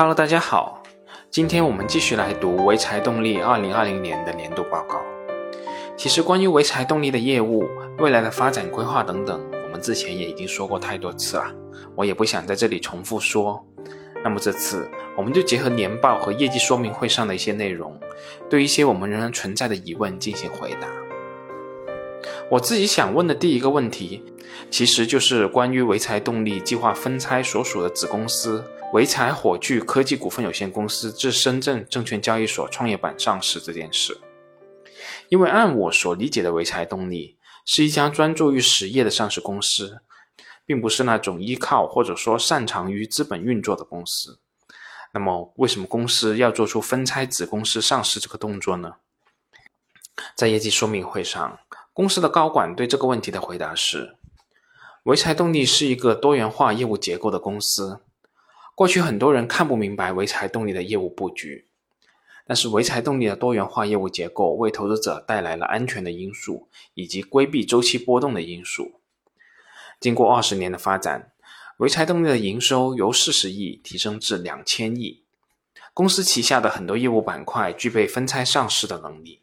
Hello，大家好，今天我们继续来读潍柴动力二零二零年的年度报告。其实关于潍柴动力的业务、未来的发展规划等等，我们之前也已经说过太多次了，我也不想在这里重复说。那么这次我们就结合年报和业绩说明会上的一些内容，对一些我们仍然存在的疑问进行回答。我自己想问的第一个问题，其实就是关于潍柴动力计划分拆所属的子公司潍柴火炬科技股份有限公司至深圳证券交易所创业板上市这件事。因为按我所理解的潍柴动力是一家专注于实业的上市公司。并不是那种依靠或者说擅长于资本运作的公司。那么，为什么公司要做出分拆子公司上市这个动作呢？在业绩说明会上，公司的高管对这个问题的回答是：潍柴动力是一个多元化业务结构的公司。过去很多人看不明白潍柴动力的业务布局，但是潍柴动力的多元化业务结构为投资者带来了安全的因素以及规避周期波动的因素。经过二十年的发展，潍柴动力的营收由四十亿提升至两千亿。公司旗下的很多业务板块具备分拆上市的能力。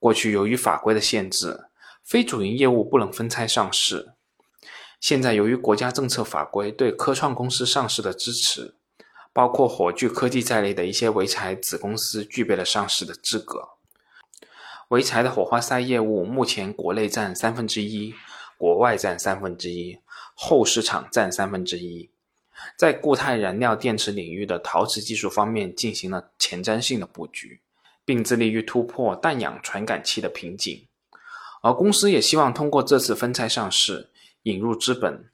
过去由于法规的限制，非主营业务不能分拆上市。现在由于国家政策法规对科创公司上市的支持，包括火炬科技在内的一些潍柴子公司具备了上市的资格。潍柴的火花塞业务目前国内占三分之一。国外占三分之一，后市场占三分之一，在固态燃料电池领域的陶瓷技术方面进行了前瞻性的布局，并致力于突破氮氧传感器的瓶颈。而公司也希望通过这次分拆上市，引入资本，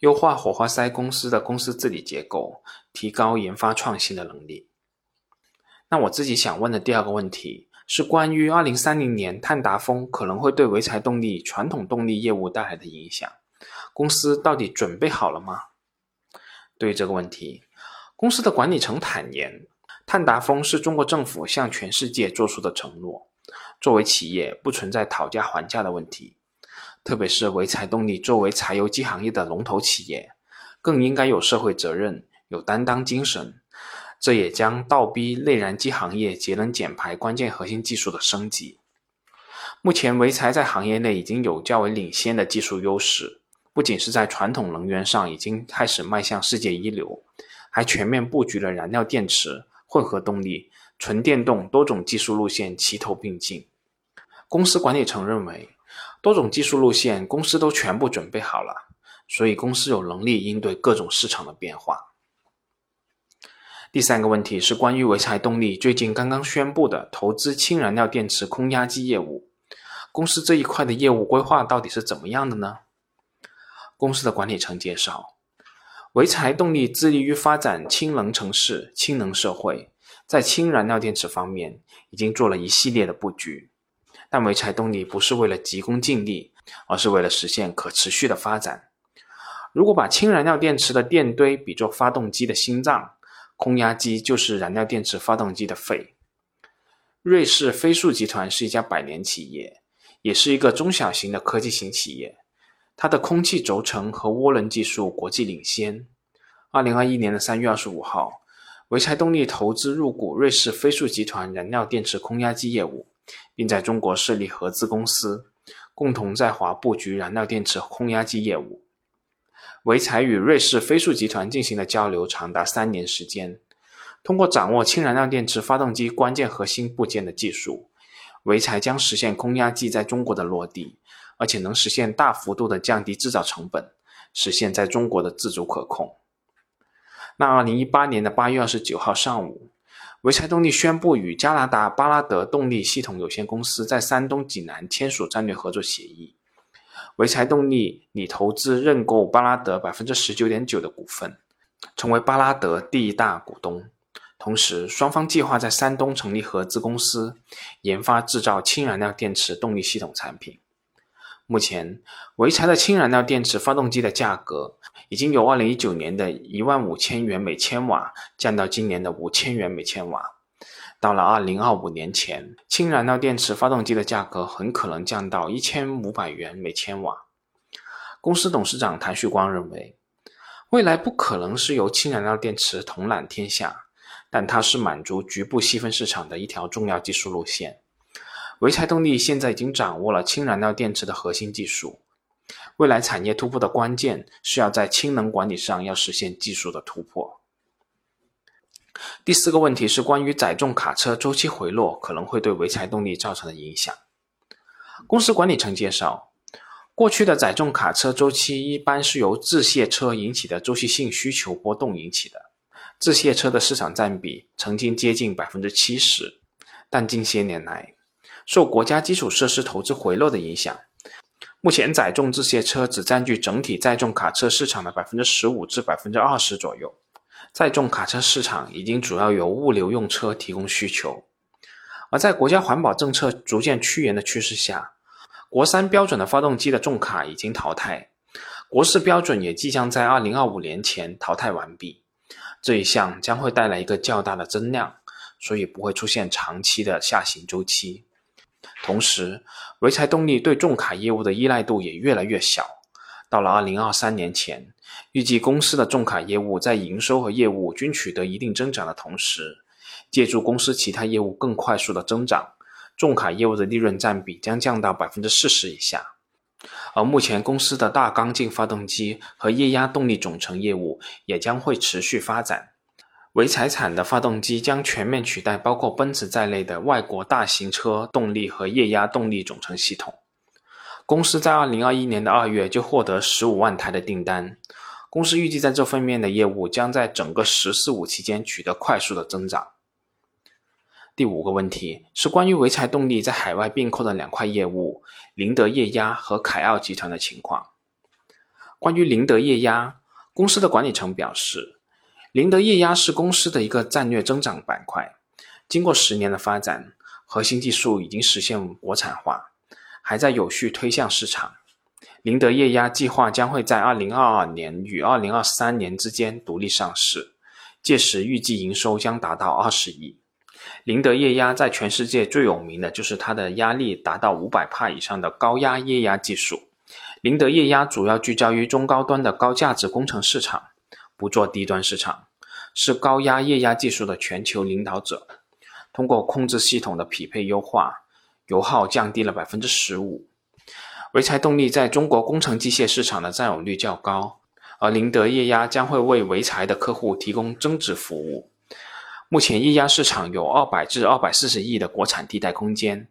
优化火花塞公司的公司治理结构，提高研发创新的能力。那我自己想问的第二个问题。是关于二零三零年碳达峰可能会对潍柴动力传统动力业务带来的影响，公司到底准备好了吗？对于这个问题，公司的管理层坦言，碳达峰是中国政府向全世界做出的承诺，作为企业不存在讨价还价的问题，特别是潍柴动力作为柴油机行业的龙头企业，更应该有社会责任，有担当精神。这也将倒逼内燃机行业节能减排关键核心技术的升级。目前，潍柴在行业内已经有较为领先的技术优势，不仅是在传统能源上已经开始迈向世界一流，还全面布局了燃料电池、混合动力、纯电动多种技术路线齐头并进。公司管理层认为，多种技术路线公司都全部准备好了，所以公司有能力应对各种市场的变化。第三个问题是关于潍柴动力最近刚刚宣布的投资氢燃料电池空压机业务，公司这一块的业务规划到底是怎么样的呢？公司的管理层介绍，潍柴动力致力于发展氢能城市、氢能社会，在氢燃料电池方面已经做了一系列的布局，但潍柴动力不是为了急功近利，而是为了实现可持续的发展。如果把氢燃料电池的电堆比作发动机的心脏，空压机就是燃料电池发动机的肺。瑞士飞速集团是一家百年企业，也是一个中小型的科技型企业。它的空气轴承和涡轮技术国际领先。二零二一年的三月二十五号，潍柴动力投资入股瑞士飞速集团燃料电池空压机业务，并在中国设立合资公司，共同在华布局燃料电池空压机业务。潍柴与瑞士飞速集团进行的交流长达三年时间。通过掌握氢燃料电池发动机关键核心部件的技术，潍柴将实现空压机在中国的落地，而且能实现大幅度的降低制造成本，实现在中国的自主可控。那二零一八年的八月二十九号上午，潍柴动力宣布与加拿大巴拉德动力系统有限公司在山东济南签署战略合作协议。潍柴动力拟投资认购巴拉德百分之十九点九的股份，成为巴拉德第一大股东。同时，双方计划在山东成立合资公司，研发制造氢燃料电池动力系统产品。目前，潍柴的氢燃料电池发动机的价格已经由二零一九年的一万五千元每千瓦降到今年的五千元每千瓦。到了二零二五年前，氢燃料电池发动机的价格很可能降到一千五百元每千瓦。公司董事长谭旭光认为，未来不可能是由氢燃料电池统揽天下，但它是满足局部细分市场的一条重要技术路线。潍柴动力现在已经掌握了氢燃料电池的核心技术，未来产业突破的关键是要在氢能管理上要实现技术的突破。第四个问题是关于载重卡车周期回落可能会对潍柴动力造成的影响。公司管理层介绍，过去的载重卡车周期一般是由自卸车引起的周期性需求波动引起的，自卸车的市场占比曾经接近百分之七十，但近些年来，受国家基础设施投资回落的影响，目前载重这些车只占据整体载重卡车市场的百分之十五至百分之二十左右。载重卡车市场已经主要由物流用车提供需求，而在国家环保政策逐渐趋严的趋势下，国三标准的发动机的重卡已经淘汰，国四标准也即将在二零二五年前淘汰完毕。这一项将会带来一个较大的增量，所以不会出现长期的下行周期。同时，潍柴动力对重卡业务的依赖度也越来越小。到了二零二三年前，预计公司的重卡业务在营收和业务均取得一定增长的同时，借助公司其他业务更快速的增长，重卡业务的利润占比将降到百分之四十以下。而目前公司的大缸径发动机和液压动力总成业务也将会持续发展。潍柴产的发动机将全面取代包括奔驰在内的外国大型车动力和液压动力总成系统。公司在二零二一年的二月就获得十五万台的订单。公司预计在这方面的业务将在整个“十四五”期间取得快速的增长。第五个问题是关于潍柴动力在海外并购的两块业务——宁德液压和凯奥集团的情况。关于宁德液压，公司的管理层表示。林德液压是公司的一个战略增长板块，经过十年的发展，核心技术已经实现国产化，还在有序推向市场。林德液压计划将会在二零二二年与二零二三年之间独立上市，届时预计营收将达到二十亿。林德液压在全世界最有名的就是它的压力达到五百帕以上的高压液压技术。林德液压主要聚焦于中高端的高价值工程市场。不做低端市场，是高压液压技术的全球领导者。通过控制系统的匹配优化，油耗降低了百分之十五。潍柴动力在中国工程机械市场的占有率较高，而宁德液压将会为潍柴的客户提供增值服务。目前液压市场有二百至二百四十亿的国产替代空间，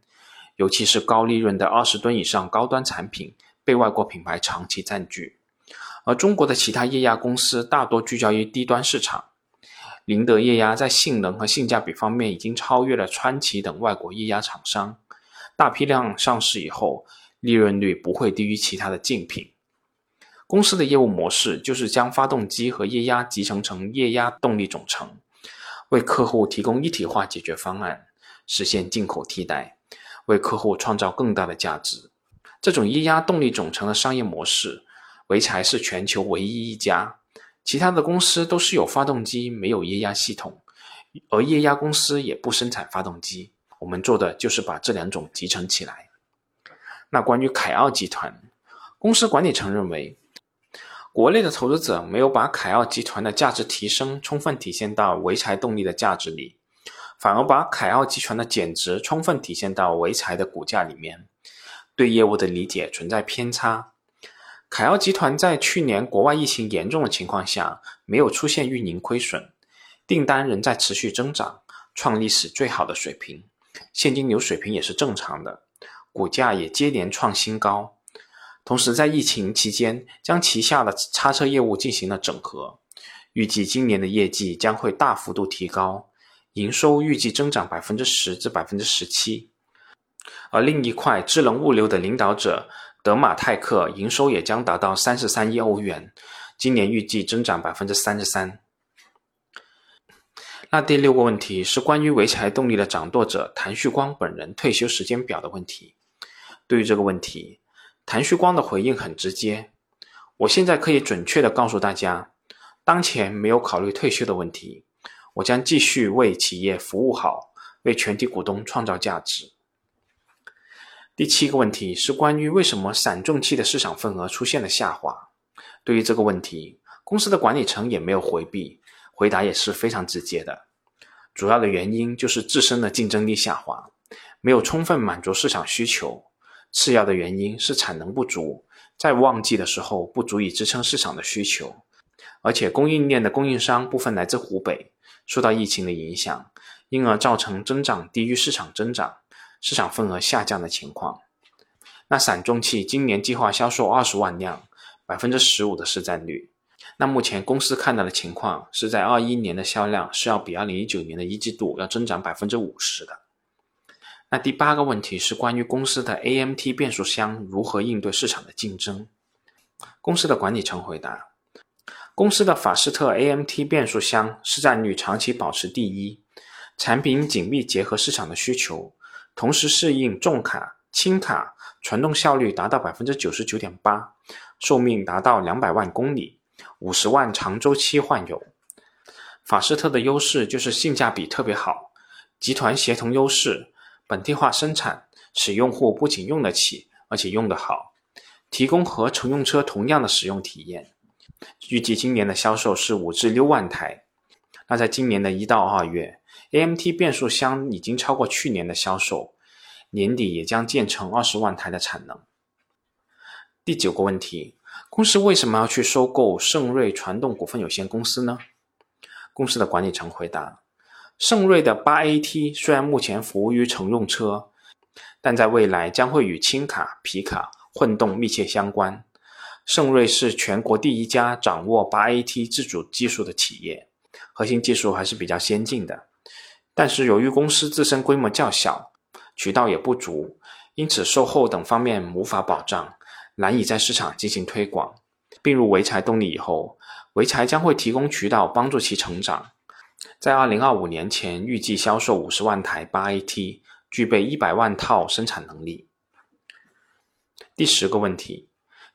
尤其是高利润的二十吨以上高端产品被外国品牌长期占据。而中国的其他液压公司大多聚焦于低端市场，宁德液压在性能和性价比方面已经超越了川崎等外国液压厂商，大批量上市以后，利润率不会低于其他的竞品。公司的业务模式就是将发动机和液压集成成液压动力总成，为客户提供一体化解决方案，实现进口替代，为客户创造更大的价值。这种液压动力总成的商业模式。潍柴是全球唯一一家，其他的公司都是有发动机，没有液压系统，而液压公司也不生产发动机。我们做的就是把这两种集成起来。那关于凯奥集团，公司管理层认为，国内的投资者没有把凯奥集团的价值提升充分体现到潍柴动力的价值里，反而把凯奥集团的减值充分体现到潍柴的股价里面，对业务的理解存在偏差。凯奥集团在去年国外疫情严重的情况下，没有出现运营亏损，订单仍在持续增长，创历史最好的水平，现金流水平也是正常的，股价也接连创新高。同时，在疫情期间，将旗下的叉车业务进行了整合，预计今年的业绩将会大幅度提高，营收预计增长百分之十至百分之十七。而另一块智能物流的领导者。德马泰克营收也将达到三十三亿欧元，今年预计增长百分之三十三。那第六个问题是关于潍柴动力的掌舵者谭旭光本人退休时间表的问题。对于这个问题，谭旭光的回应很直接：我现在可以准确的告诉大家，当前没有考虑退休的问题，我将继续为企业服务好，为全体股东创造价值。第七个问题是关于为什么散重器的市场份额出现了下滑。对于这个问题，公司的管理层也没有回避，回答也是非常直接的。主要的原因就是自身的竞争力下滑，没有充分满足市场需求；次要的原因是产能不足，在旺季的时候不足以支撑市场的需求，而且供应链的供应商部分来自湖北，受到疫情的影响，因而造成增长低于市场增长，市场份额下降的情况。那散重器今年计划销售二十万辆，百分之十五的市占率。那目前公司看到的情况是在二一年的销量是要比二零一九年的一季度要增长百分之五十的。那第八个问题是关于公司的 AMT 变速箱如何应对市场的竞争。公司的管理层回答：公司的法士特 AMT 变速箱市占率长期保持第一，产品紧密结合市场的需求，同时适应重卡、轻卡，传动效率达到百分之九十九点八，寿命达到两百万公里。五十万长周期换油，法士特的优势就是性价比特别好，集团协同优势，本地化生产，使用户不仅用得起，而且用得好，提供和乘用车同样的使用体验。预计今年的销售是五至六万台。那在今年的一到二月，AMT 变速箱已经超过去年的销售，年底也将建成二十万台的产能。第九个问题。公司为什么要去收购盛瑞传动股份有限公司呢？公司的管理层回答：盛瑞的八 AT 虽然目前服务于乘用车，但在未来将会与轻卡、皮卡、混动密切相关。盛瑞是全国第一家掌握八 AT 自主技术的企业，核心技术还是比较先进的。但是由于公司自身规模较小，渠道也不足，因此售后等方面无法保障。难以在市场进行推广。并入潍柴动力以后，潍柴将会提供渠道帮助其成长。在二零二五年前，预计销售五十万台八 AT，具备一百万套生产能力。第十个问题：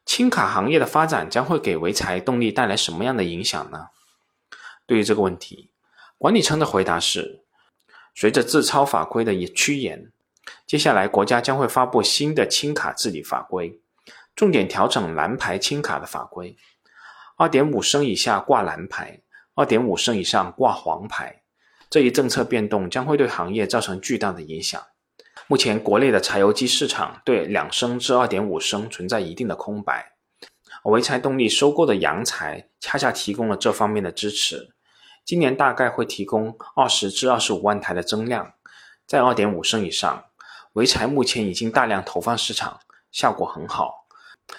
轻卡行业的发展将会给潍柴动力带来什么样的影响呢？对于这个问题，管理层的回答是：随着自超法规的趋严，接下来国家将会发布新的轻卡治理法规。重点调整蓝牌轻卡的法规，二点五升以下挂蓝牌，二点五升以上挂黄牌。这一政策变动将会对行业造成巨大的影响。目前国内的柴油机市场对两升至二点五升存在一定的空白，潍柴动力收购的洋柴恰恰提供了这方面的支持。今年大概会提供二十至二十五万台的增量，在二点五升以上，潍柴目前已经大量投放市场，效果很好。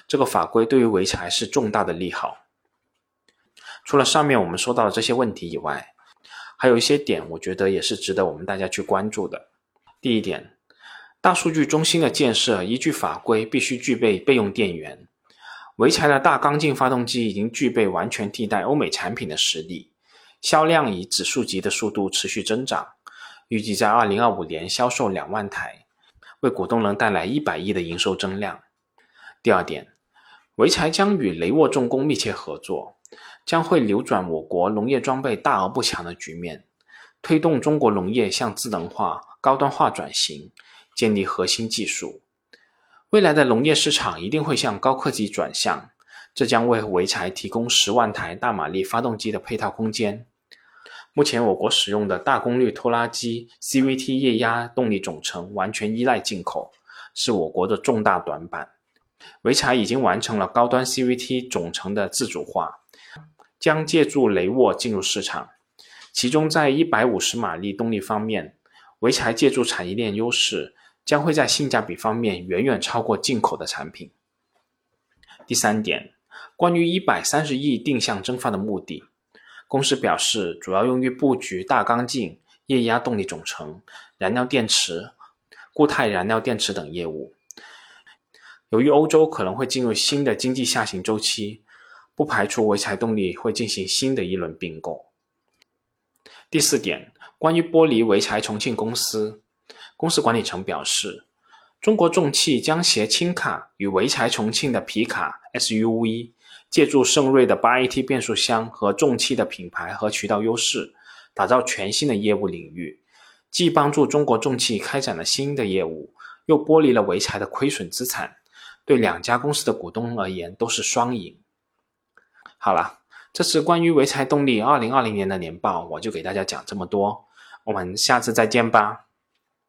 这个法规对于潍柴是重大的利好。除了上面我们说到的这些问题以外，还有一些点，我觉得也是值得我们大家去关注的。第一点，大数据中心的建设依据法规必须具备备用电源。潍柴的大缸径发动机已经具备完全替代欧美产品的实力，销量以指数级的速度持续增长，预计在二零二五年销售两万台，为股东能带来一百亿的营收增量。第二点，潍柴将与雷沃重工密切合作，将会扭转我国农业装备大而不强的局面，推动中国农业向智能化、高端化转型，建立核心技术。未来的农业市场一定会向高科技转向，这将为潍柴提供十万台大马力发动机的配套空间。目前我国使用的大功率拖拉机 CVT 液压动力总成完全依赖进口，是我国的重大短板。潍柴已经完成了高端 CVT 总成的自主化，将借助雷沃进入市场。其中，在一百五十马力动力方面，潍柴借助产业链优势，将会在性价比方面远远超过进口的产品。第三点，关于一百三十亿定向增发的目的，公司表示主要用于布局大缸径、液压动力总成、燃料电池、固态燃料电池等业务。由于欧洲可能会进入新的经济下行周期，不排除潍柴动力会进行新的一轮并购。第四点，关于剥离潍柴重庆公司，公司管理层表示，中国重汽将携轻卡与潍柴重庆的皮卡 SUV，借助盛瑞的八 AT 变速箱和重汽的品牌和渠道优势，打造全新的业务领域，既帮助中国重汽开展了新的业务，又剥离了潍柴的亏损资产。对两家公司的股东而言都是双赢。好了。这次关于潍柴动力二零二零年的年报，我就给大家讲这么多，我们下次再见吧。